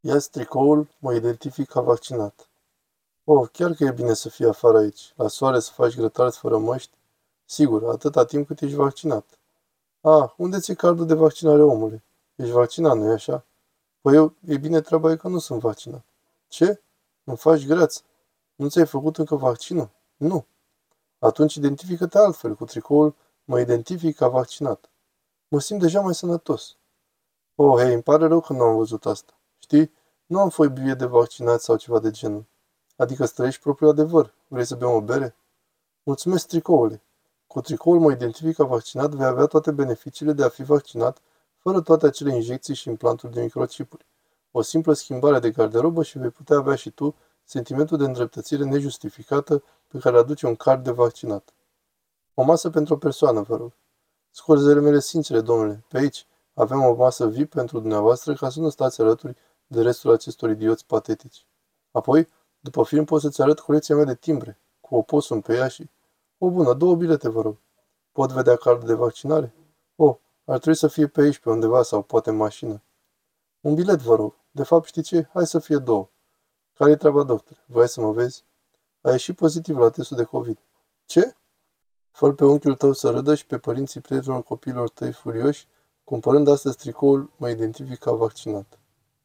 ia tricoul, mă identific ca vaccinat. Oh, chiar că e bine să fii afară aici, la soare să faci grătarți fără măști? Sigur, atâta timp cât ești vaccinat. Ah, unde ți-e cardul de vaccinare, omule? Ești vaccinat, nu-i așa? Păi eu, e bine, treaba e că nu sunt vaccinat. Ce? Îmi faci greață. Nu ți-ai făcut încă vaccinul? Nu. Atunci identifică-te altfel. Cu tricoul mă identific ca vaccinat. Mă simt deja mai sănătos. Oh, hei, îmi pare rău că nu am văzut asta. Știi, nu am foibie de vaccinat sau ceva de genul. Adică străiești propriul adevăr. Vrei să bem o bere? Mulțumesc, tricoule. Cu tricoul mă identific ca vaccinat, vei avea toate beneficiile de a fi vaccinat, fără toate acele injecții și implanturi de microchipuri. O simplă schimbare de garderobă și vei putea avea și tu sentimentul de îndreptățire nejustificată pe care aduce un card de vaccinat. O masă pentru o persoană, vă rog. Scorzele mele sincere, domnule, pe aici avem o masă VIP pentru dumneavoastră ca să nu stați alături de restul acestor idioți patetici. Apoi, după film pot să-ți arăt colecția mea de timbre, cu oposum pe ea și... O bună, două bilete, vă rog. Pot vedea cardul de vaccinare? Oh, ar trebui să fie pe aici, pe undeva, sau poate în mașină. Un bilet, vă rog. De fapt, știi ce? Hai să fie două. Care-i treaba, doctor? Vrei să mă vezi? A ieșit pozitiv la testul de COVID. Ce? fă pe unchiul tău să râdă și pe părinții prietenilor copiilor tăi furioși, cumpărând astăzi tricoul, mă identific ca vaccinat.